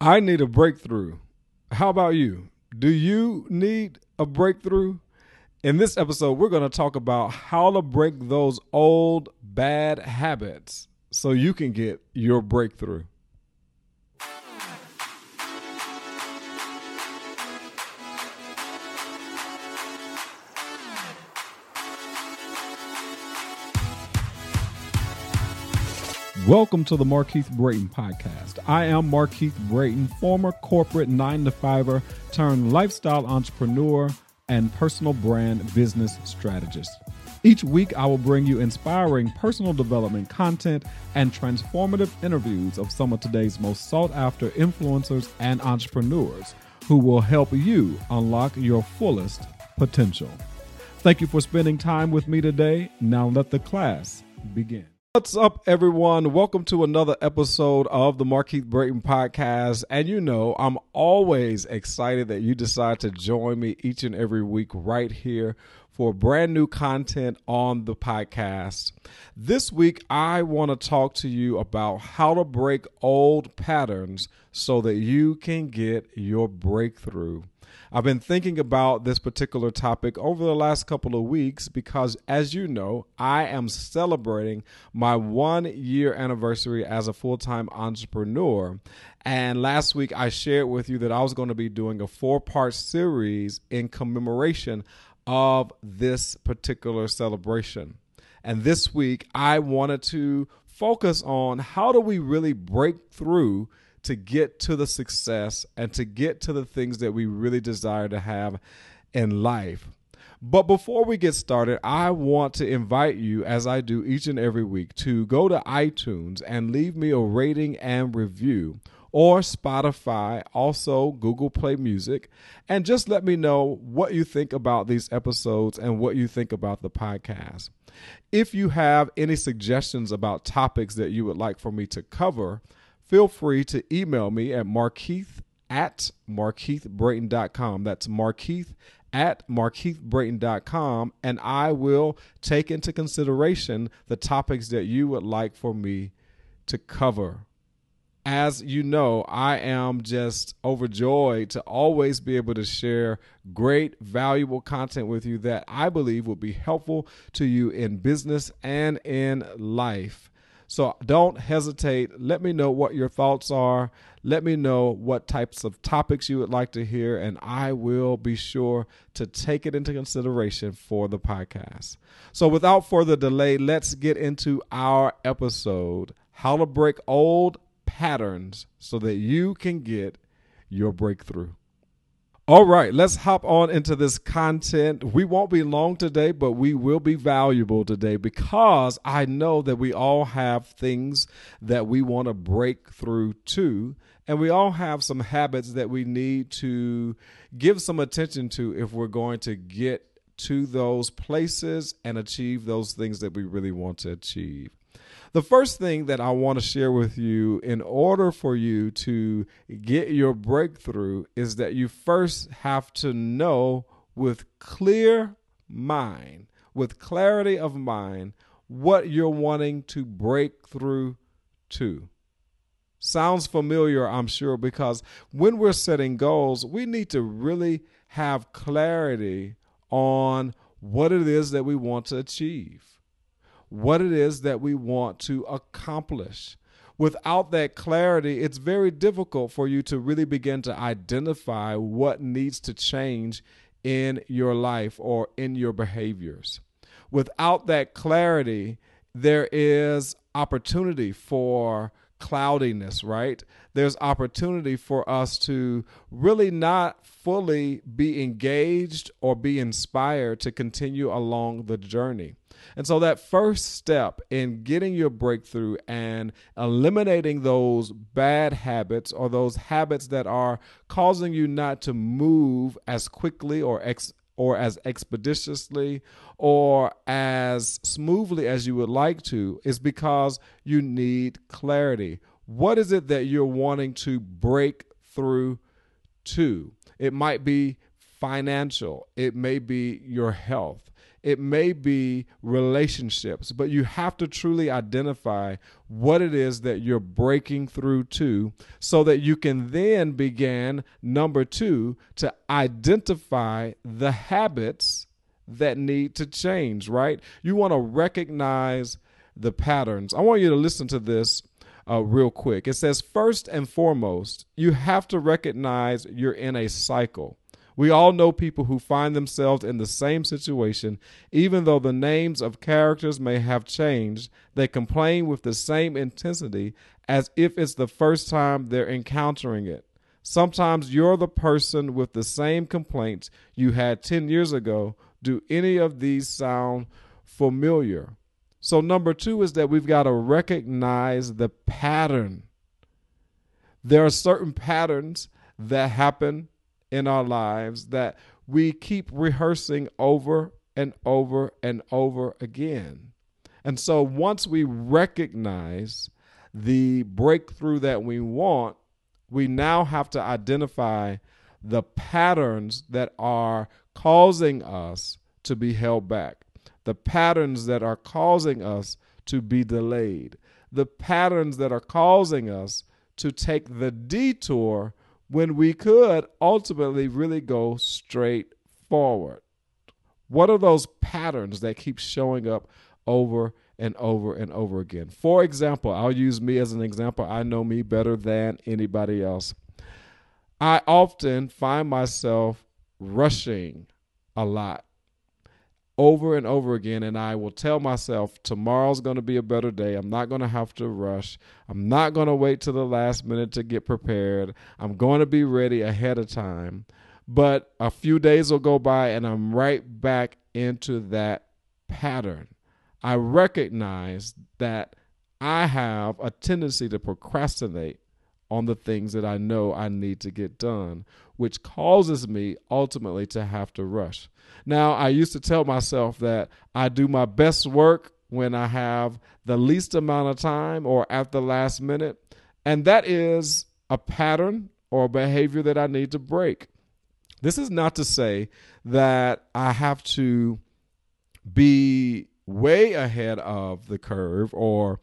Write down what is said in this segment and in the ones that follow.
I need a breakthrough. How about you? Do you need a breakthrough? In this episode, we're going to talk about how to break those old bad habits so you can get your breakthrough. Welcome to the Markeith Brayton podcast. I am Markeith Brayton, former corporate nine to fiver turned lifestyle entrepreneur and personal brand business strategist. Each week, I will bring you inspiring personal development content and transformative interviews of some of today's most sought after influencers and entrepreneurs who will help you unlock your fullest potential. Thank you for spending time with me today. Now, let the class begin. What's up, everyone? Welcome to another episode of the Markeith Brayton podcast. And you know, I'm always excited that you decide to join me each and every week right here for brand new content on the podcast. This week, I want to talk to you about how to break old patterns so that you can get your breakthrough. I've been thinking about this particular topic over the last couple of weeks because, as you know, I am celebrating my one year anniversary as a full time entrepreneur. And last week, I shared with you that I was going to be doing a four part series in commemoration of this particular celebration. And this week, I wanted to focus on how do we really break through to get to the success and to get to the things that we really desire to have in life. But before we get started, I want to invite you, as I do each and every week, to go to iTunes and leave me a rating and review, or Spotify, also Google Play Music, and just let me know what you think about these episodes and what you think about the podcast. If you have any suggestions about topics that you would like for me to cover, feel free to email me at markeith at markeithbrayton.com. That's markeith at markeithbrayton.com, and I will take into consideration the topics that you would like for me to cover. As you know, I am just overjoyed to always be able to share great, valuable content with you that I believe will be helpful to you in business and in life. So don't hesitate. Let me know what your thoughts are. Let me know what types of topics you would like to hear, and I will be sure to take it into consideration for the podcast. So without further delay, let's get into our episode How to Break Old Patterns so that you can get your breakthrough. All right, let's hop on into this content. We won't be long today, but we will be valuable today because I know that we all have things that we want to break through to, and we all have some habits that we need to give some attention to if we're going to get to those places and achieve those things that we really want to achieve. The first thing that I want to share with you in order for you to get your breakthrough is that you first have to know with clear mind, with clarity of mind, what you're wanting to break through to. Sounds familiar, I'm sure, because when we're setting goals, we need to really have clarity on what it is that we want to achieve what it is that we want to accomplish. Without that clarity, it's very difficult for you to really begin to identify what needs to change in your life or in your behaviors. Without that clarity, there is opportunity for cloudiness, right? There's opportunity for us to really not fully be engaged or be inspired to continue along the journey. And so, that first step in getting your breakthrough and eliminating those bad habits or those habits that are causing you not to move as quickly or ex- or as expeditiously or as smoothly as you would like to is because you need clarity. What is it that you're wanting to break through to? It might be financial, it may be your health, it may be relationships, but you have to truly identify what it is that you're breaking through to so that you can then begin, number two, to identify the habits that need to change, right? You want to recognize the patterns. I want you to listen to this uh, real quick. It says, first and foremost, you have to recognize you're in a cycle. We all know people who find themselves in the same situation, even though the names of characters may have changed, they complain with the same intensity as if it's the first time they're encountering it. Sometimes you're the person with the same complaints you had 10 years ago. Do any of these sound familiar? So, number two is that we've got to recognize the pattern. There are certain patterns that happen in our lives that we keep rehearsing over and over and over again. And so once we recognize the breakthrough that we want, we now have to identify the patterns that are causing us to be held back, the patterns that are causing us to be delayed, the patterns that are causing us to take the detour when we could ultimately really go straight forward. What are those patterns that keep showing up over and over and over again? For example, I'll use me as an example. I know me better than anybody else. I often find myself rushing a lot over and over again and I will tell myself tomorrow's going to be a better day. I'm not going to have to rush. I'm not going to wait to the last minute to get prepared. I'm going to be ready ahead of time. But a few days will go by and I'm right back into that pattern. I recognize that I have a tendency to procrastinate on the things that I know I need to get done, which causes me ultimately to have to rush. Now, I used to tell myself that I do my best work when I have the least amount of time or at the last minute, and that is a pattern or a behavior that I need to break. This is not to say that I have to be way ahead of the curve or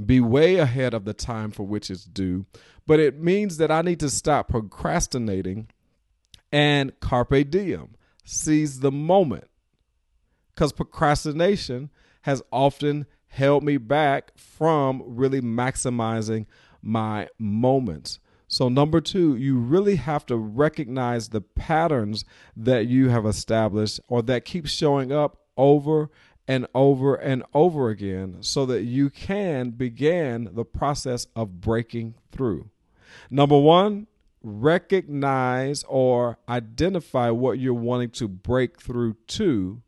be way ahead of the time for which it's due, but it means that I need to stop procrastinating and carpe diem, seize the moment. Because procrastination has often held me back from really maximizing my moments. So, number two, you really have to recognize the patterns that you have established or that keep showing up over and over and over again so that you can begin the process of breaking through. Number one, recognize or identify what you're wanting to break through to.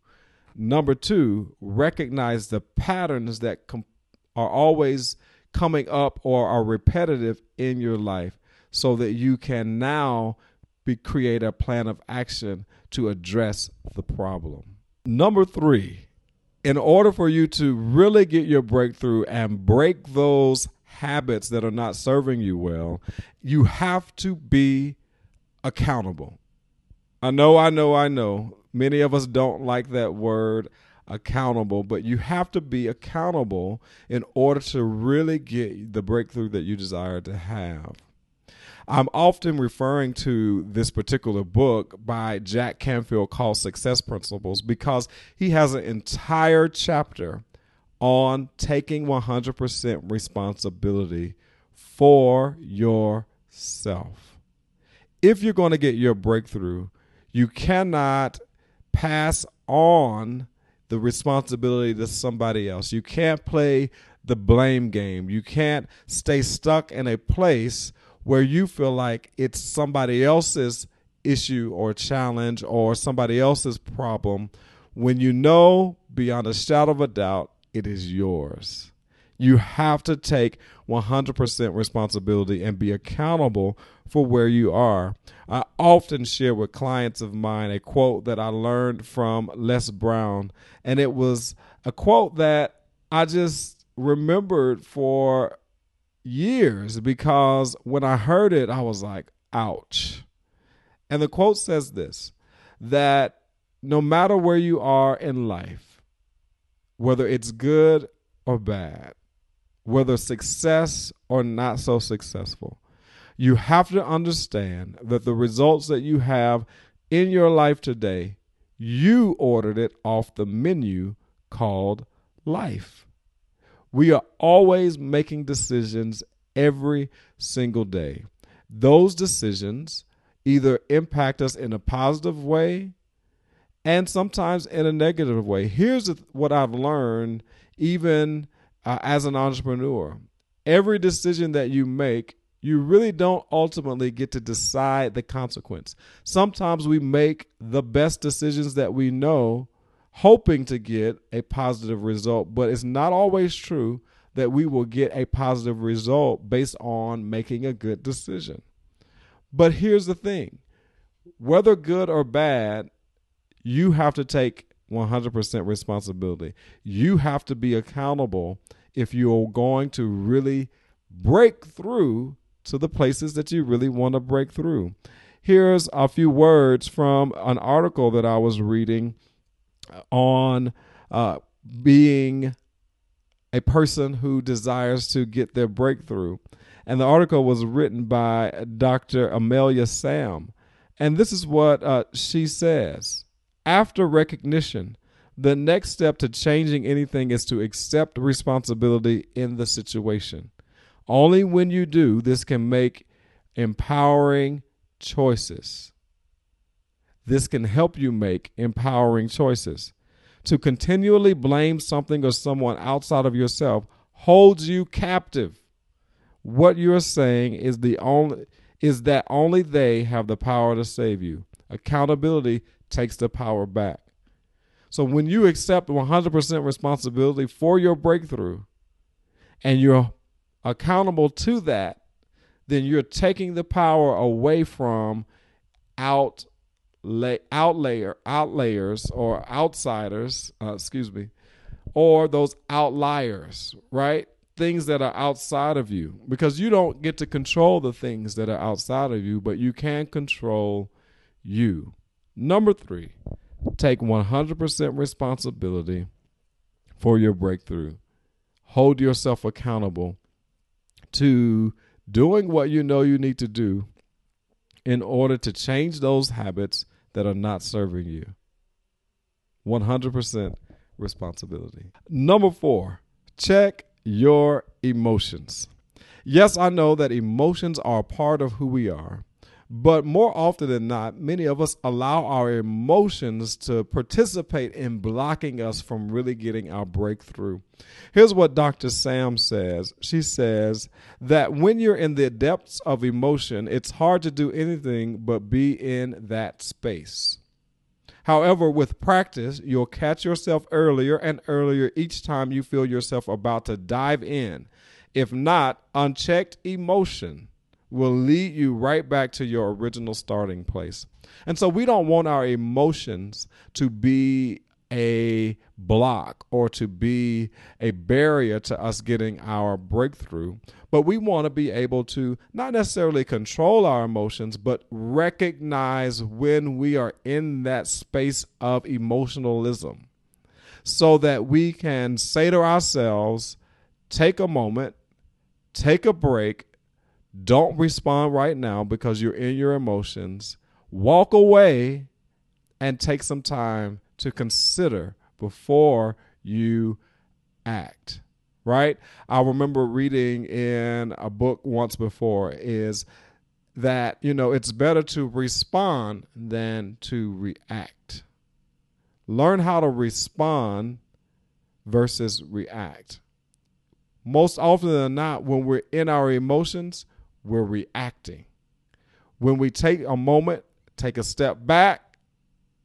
Number two, recognize the patterns that com- are always coming up or are repetitive in your life so that you can now be, create a plan of action to address the problem. Number three, in order for you to really get your breakthrough and break those habits that are not serving you well, you have to be accountable. I know, I know, I know. Many of us don't like that word accountable, but you have to be accountable in order to really get the breakthrough that you desire to have. I'm often referring to this particular book by Jack Canfield called Success Principles because he has an entire chapter on taking 100% responsibility for yourself. If you're going to get your breakthrough, you cannot pass on the responsibility to somebody else. You can't play the blame game. You can't stay stuck in a place where you feel like it's somebody else's issue or challenge or somebody else's problem when you know beyond a shadow of a doubt it is yours. You have to take 100% responsibility and be accountable for where you are. I often share with clients of mine a quote that I learned from Les Brown, and it was a quote that I just remembered for years because when I heard it, I was like, ouch. And the quote says this that no matter where you are in life, whether it's good or bad, whether success or not so successful, you have to understand that the results that you have in your life today, you ordered it off the menu called life. We are always making decisions every single day. Those decisions either impact us in a positive way and sometimes in a negative way. Here's what I've learned, even uh, as an entrepreneur every decision that you make, you really don't ultimately get to decide the consequence. Sometimes we make the best decisions that we know, hoping to get a positive result, but it's not always true that we will get a positive result based on making a good decision. But here's the thing whether good or bad, you have to take 100% responsibility. You have to be accountable if you're going to really break through to the places that you really want to break through. Here's a few words from an article that I was reading on uh, being a person who desires to get their breakthrough. And the article was written by Dr. Amelia Sam. And this is what uh, she says After recognition, the next step to changing anything is to accept responsibility in the situation. Only when you do, this can make empowering choices. This can help you make empowering choices. To continually blame something or someone outside of yourself holds you captive. What you're saying is the only is that only they have the power to save you. Accountability takes the power back. So when you accept 100% responsibility for your breakthrough and you're accountable to that, then you're taking the power away from out lay, outlayer outlayers or outsiders, uh, excuse me, or those outliers, right? things that are outside of you because you don't get to control the things that are outside of you, but you can control you. Number three, take 100% responsibility for your breakthrough. Hold yourself accountable to doing what you know you need to do in order to change those habits that are not serving you. 100% responsibility. Number four, check your emotions. Yes, I know that emotions are a part of who we are, but more often than not, many of us allow our emotions to participate in blocking us from really getting our breakthrough. Here's what Dr. Sam says She says that when you're in the depths of emotion, it's hard to do anything but be in that space. However, with practice, you'll catch yourself earlier and earlier each time you feel yourself about to dive in. If not, unchecked emotion will lead you right back to your original starting place. And so we don't want our emotions to be a block or to be a barrier to us getting our breakthrough. But we want to be able to not necessarily control our emotions, but recognize when we are in that space of emotionalism so that we can say to ourselves, take a moment, take a break, don't respond right now because you're in your emotions, walk away and take some time to consider before you act right? I remember reading in a book once before is that you know it's better to respond than to react. Learn how to respond versus react. Most often than not when we're in our emotions we're reacting when we take a moment take a step back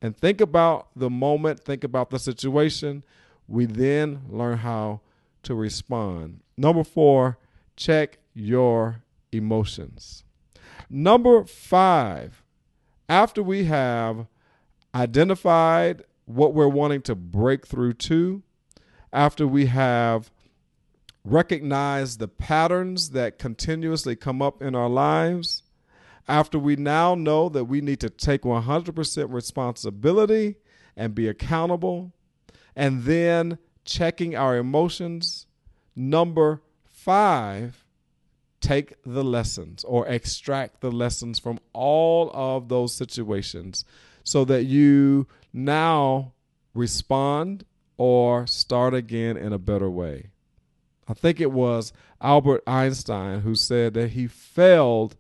and think about the moment, think about the situation. We then learn how to respond. Number four, check your emotions. Number five, after we have identified what we're wanting to break through to, after we have recognized the patterns that continuously come up in our lives, after we now know that we need to take 100% responsibility and be accountable, and then checking our emotions. Number five, take the lessons or extract the lessons from all of those situations so that you now respond or start again in a better way. I think it was Albert Einstein who said that he failed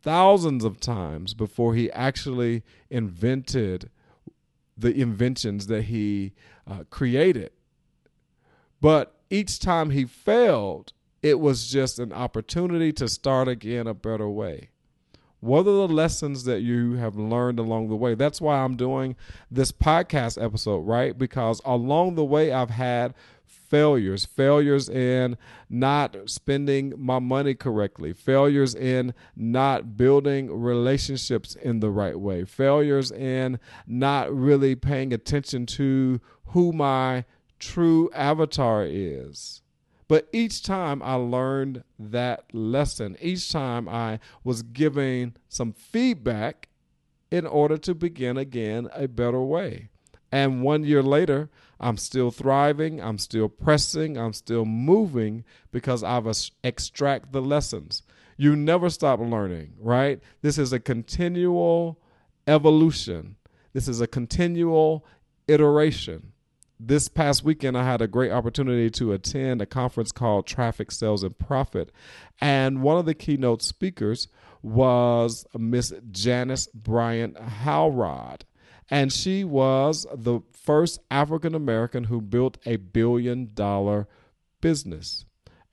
thousands of times before he actually invented the inventions that he uh, created. But each time he failed, it was just an opportunity to start again a better way. What are the lessons that you have learned along the way? That's why I'm doing this podcast episode, right? Because along the way, I've had failures failures in not spending my money correctly failures in not building relationships in the right way failures in not really paying attention to who my true avatar is but each time I learned that lesson, each time I was giving some feedback in order to begin again a better way. And one year later, I'm still thriving, I'm still pressing, I'm still moving because I've extract the lessons. You never stop learning, right? This is a continual evolution. This is a continual iteration. This past weekend, I had a great opportunity to attend a conference called Traffic Sales and Profit. And one of the keynote speakers was Miss Janice Bryant Howroyd and she was the first African American who built a billion dollar business.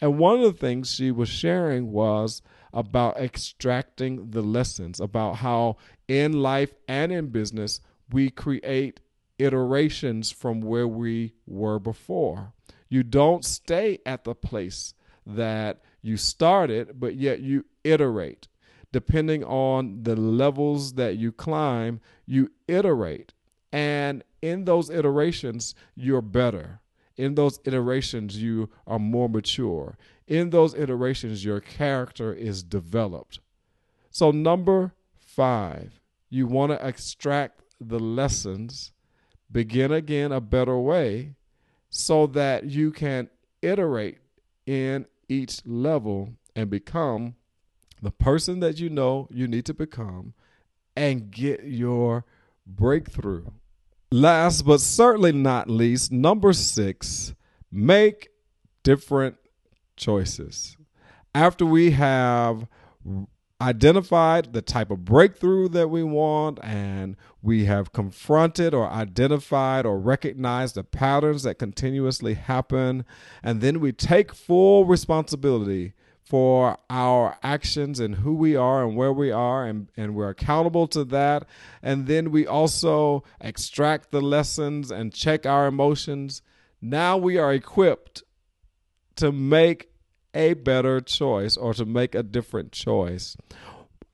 And one of the things she was sharing was about extracting the lessons about how in life and in business we create iterations from where we were before. You don't stay at the place that you started, but yet you iterate depending on the levels that you climb, you iterate. And in those iterations, you're better. In those iterations, you are more mature. In those iterations, your character is developed. So, number five, you want to extract the lessons, begin again a better way, so that you can iterate in each level and become the person that you know you need to become, and get your breakthrough. Last but certainly not least, number six, make different choices. After we have identified the type of breakthrough that we want and we have confronted or identified or recognized the patterns that continuously happen, and then we take full responsibility for our actions and who we are and where we are, and, and we're accountable to that. And then we also extract the lessons and check our emotions. Now we are equipped to make a better choice or to make a different choice.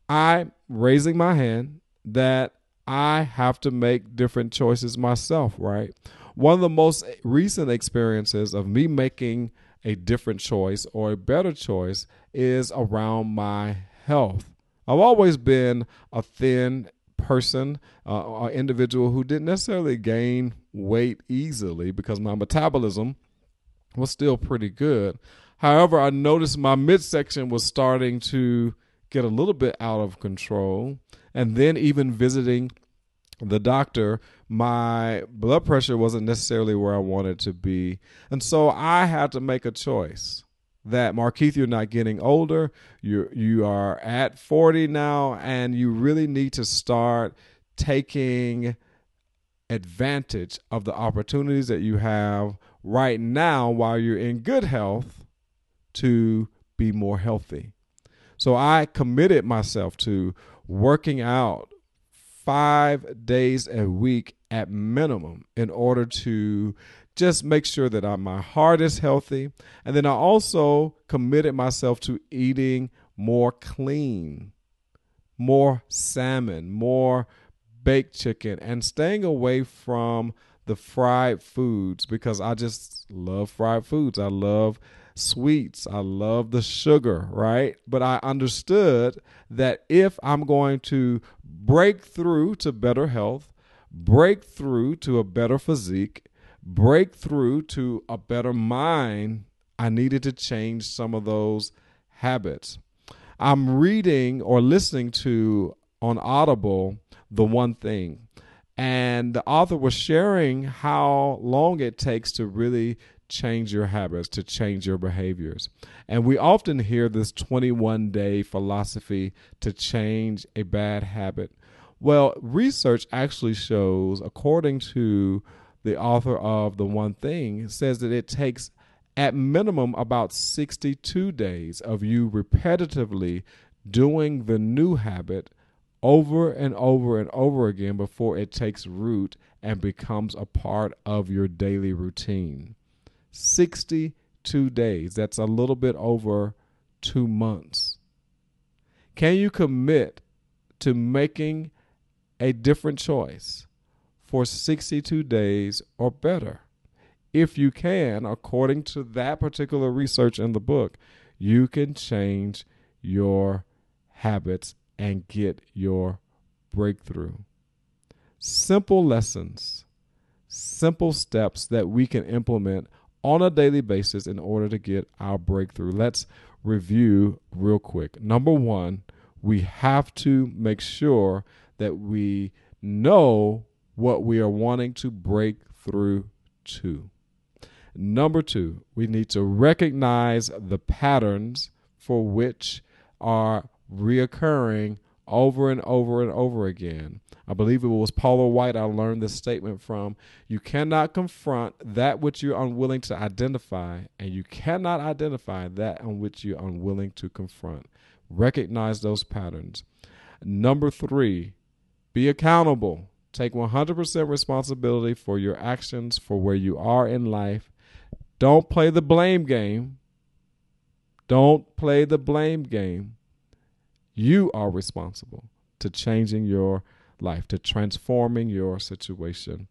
I'm raising my hand that I have to make different choices myself, right? One of the most recent experiences of me making a different choice or a better choice is around my health. I've always been a thin person, uh, an individual who didn't necessarily gain weight easily because my metabolism was still pretty good. However, I noticed my midsection was starting to get a little bit out of control. And then, even visiting the doctor, my blood pressure wasn't necessarily where I wanted to be. And so I had to make a choice that Markeith, you're not getting older. You you are at 40 now, and you really need to start taking advantage of the opportunities that you have right now while you're in good health to be more healthy. So I committed myself to working out five days a week at minimum in order to just make sure that I, my heart is healthy. And then I also committed myself to eating more clean, more salmon, more baked chicken, and staying away from the fried foods because I just love fried foods. I love sweets. I love the sugar, right? But I understood that if I'm going to break through to better health, break through to a better physique, break through to a better mind, I needed to change some of those habits. I'm reading or listening to on Audible The One Thing, and the author was sharing how long it takes to really change your habits, to change your behaviors. And we often hear this 21 day philosophy to change a bad habit. Well, research actually shows, according to the author of The One Thing, says that it takes at minimum about 62 days of you repetitively doing the new habit over and over and over again before it takes root and becomes a part of your daily routine. 62 days. That's a little bit over two months. Can you commit to making a different choice for 62 days or better? If you can, according to that particular research in the book, you can change your habits and get your breakthrough. Simple lessons, simple steps that we can implement on a daily basis in order to get our breakthrough. Let's review real quick. Number one, we have to make sure that we know what we are wanting to break through to. Number two, we need to recognize the patterns for which are reoccurring over and over and over again. I believe it was Paula White I learned this statement from. You cannot confront that which you're unwilling to identify, and you cannot identify that on which you're unwilling to confront. Recognize those patterns. Number three, be accountable. Take 100% responsibility for your actions, for where you are in life. Don't play the blame game. Don't play the blame game. You are responsible to changing your life, to transforming your situation.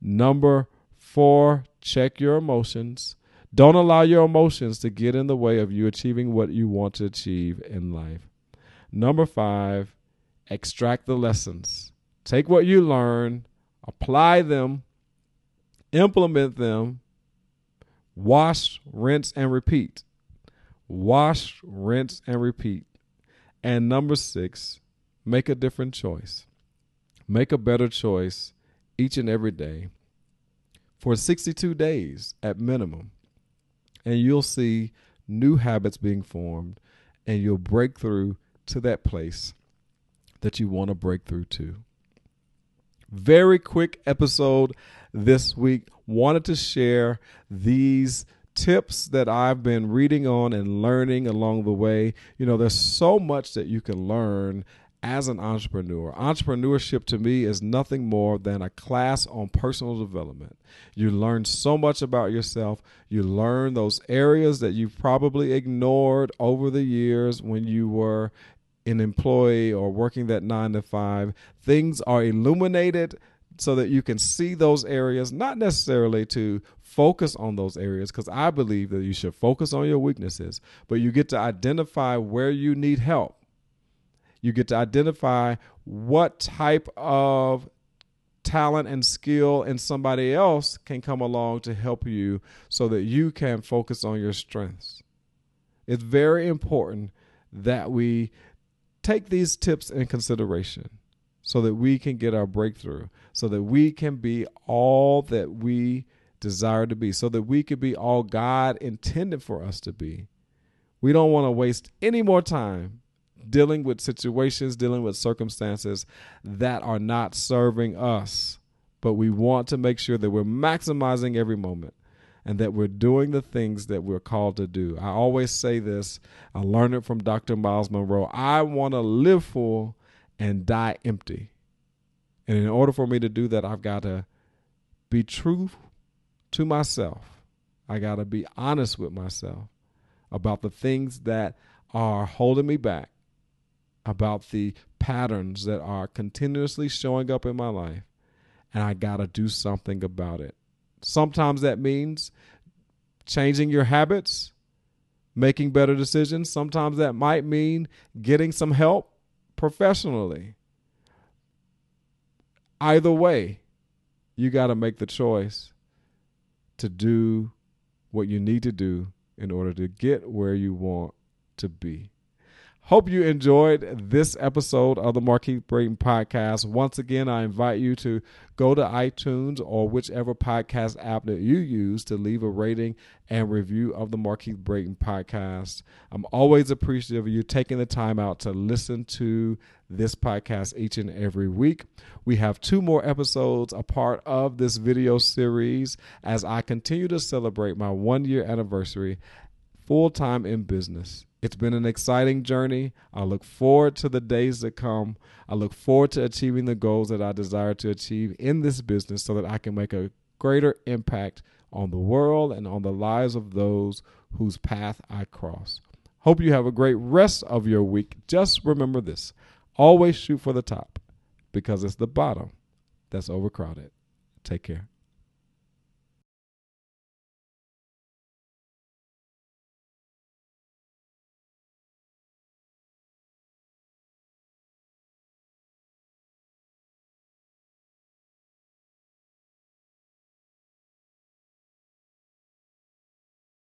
Number four, check your emotions. Don't allow your emotions to get in the way of you achieving what you want to achieve in life. Number five, extract the lessons. Take what you learn, apply them, implement them, wash, rinse, and repeat. Wash, rinse, and repeat. And number six, make a different choice. Make a better choice each and every day for 62 days at minimum. And you'll see new habits being formed and you'll break through to that place that you want to break through to. Very quick episode this week. Wanted to share these tips that I've been reading on and learning along the way. You know, there's so much that you can learn as an entrepreneur. Entrepreneurship to me is nothing more than a class on personal development. You learn so much about yourself. You learn those areas that you've probably ignored over the years when you were an employee or working that nine to five. Things are illuminated so that you can see those areas, not necessarily to focus on those areas, because I believe that you should focus on your weaknesses, but you get to identify where you need help. You get to identify what type of talent and skill and somebody else can come along to help you so that you can focus on your strengths. It's very important that we take these tips in consideration so that we can get our breakthrough, so that we can be all that we desire to be, so that we can be all God intended for us to be. We don't want to waste any more time dealing with situations, dealing with circumstances that are not serving us. But we want to make sure that we're maximizing every moment and that we're doing the things that we're called to do. I always say this, I learned it from Dr. Myles Munroe. I want to live full and die empty. And in order for me to do that, I've got to be true to myself. I got to be honest with myself about the things that are holding me back, about the patterns that are continuously showing up in my life, and I got to do something about it. Sometimes that means changing your habits, making better decisions. Sometimes that might mean getting some help professionally. either way, you got to make the choice to do what you need to do in order to get where you want to be. Hope you enjoyed this episode of the Markeith Brayton podcast. Once again, I invite you to go to iTunes or whichever podcast app that you use to leave a rating and review of the Markeith Brayton podcast. I'm always appreciative of you taking the time out to listen to this podcast each and every week. We have two more episodes, a part of this video series, as I continue to celebrate my one year anniversary full time in business. It's been an exciting journey. I look forward to the days that come. I look forward to achieving the goals that I desire to achieve in this business so that I can make a greater impact on the world and on the lives of those whose path I cross. Hope you have a great rest of your week. Just remember this always shoot for the top because it's the bottom that's overcrowded. Take care.